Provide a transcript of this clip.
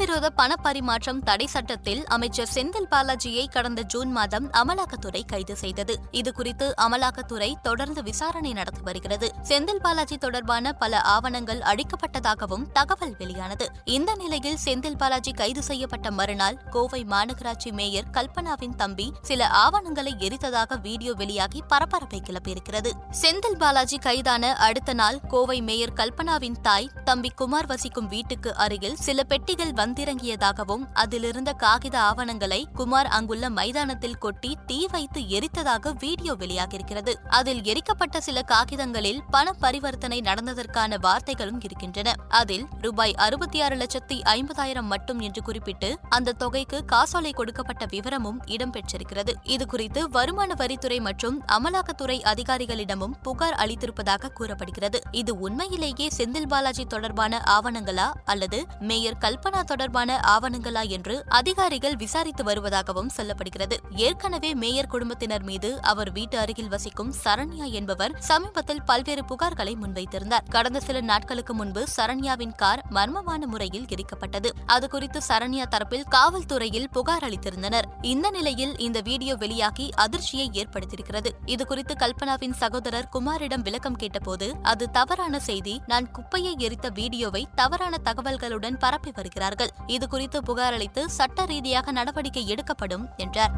சட்டவிரோத பண பரிமாற்றம் தடை சட்டத்தில் அமைச்சர் செந்தில் பாலாஜியை கடந்த ஜூன் மாதம் அமலாக்கத்துறை கைது செய்தது. இதுகுறித்து அமலாக்கத்துறை தொடர்ந்து விசாரணை நடத்தி வருகிறது. செந்தில் பாலாஜி தொடர்பான பல ஆவணங்கள் அழிக்கப்பட்டதாகவும் தகவல் வெளியானது. இந்த நிலையில் செந்தில் பாலாஜி கைது செய்யப்பட்ட மறுநாள் கோவை மாநகராட்சி மேயர் கல்பனாவின் தம்பி சில ஆவணங்களை எரித்ததாக வீடியோ வெளியாகி பரபரப்பை கிளப்பியிருக்கிறது. செந்தில் பாலாஜி கைதான அடுத்த நாள் கோவை மேயர் கல்பனாவின் தாய் தம்பி குமார் வசிக்கும் வீட்டுக்கு அருகில் சில பெட்டிகள் வந்து வந்திறங்கியதாகவும் அதிலிருந்த காகித ஆவணங்களை குமார் அங்குள்ள மைதானத்தில் கொட்டி தீ வைத்து எரித்ததாக வீடியோ வெளியாகியிருக்கிறது. அதில் எரிக்கப்பட்ட சில காகிதங்களில் பண பரிவர்த்தனை நடந்ததற்கான வார்த்தைகளும் இருக்கின்றன. அதில் ரூபாய் அறுபத்தி ஆறு லட்சத்தி ஐம்பதாயிரம் மட்டும் என்று குறிப்பிட்டு அந்த தொகைக்கு காசோலை கொடுக்கப்பட்ட விவரமும் இடம்பெற்றிருக்கிறது. இதுகுறித்து வருமான வரித்துறை மற்றும் அமலாக்கத்துறை அதிகாரிகளிடமும் புகார் அளித்திருப்பதாக கூறப்படுகிறது. இது உண்மையிலேயே செந்தில் பாலாஜி தொடர்பான ஆவணங்களா அல்லது மேயர் கல்பனா தொடர்பான ஆவணங்களா என்று அதிகாரிகள் விசாரித்து வருவதாகவும் சொல்லப்படுகிறது. ஏற்கனவே மேயர் குடும்பத்தினர் மீது அவர் வீட்டு அருகில் வசிக்கும் சரண்யா என்பவர் சமீபத்தில் பல்வேறு புகார்களை முன்வைத்திருந்தார். கடந்த சில நாட்களுக்கு முன்பு சரண்யாவின் கார் மர்மமான முறையில் எரிக்கப்பட்டது அது குறித்து சரண்யா தரப்பில் காவல்துறையில் புகார் அளித்திருந்தனர். இந்த நிலையில் இந்த வீடியோ வெளியாகி அதிர்ச்சியை ஏற்படுத்தியிருக்கிறது. இதுகுறித்து கல்பனாவின் சகோதரர் குமாரிடம் விளக்கம் கேட்டபோது அது தவறான செய்தி. நான் குப்பையை எரித்த வீடியோவை தவறான தகவல்களுடன் பரப்பி வருகிறார்கள். வருகிறார்கள் இதுகுறித்து புகார் அளித்து சட்ட ரீதியாக நடவடிக்கை எடுக்கப்படும் என்றார்.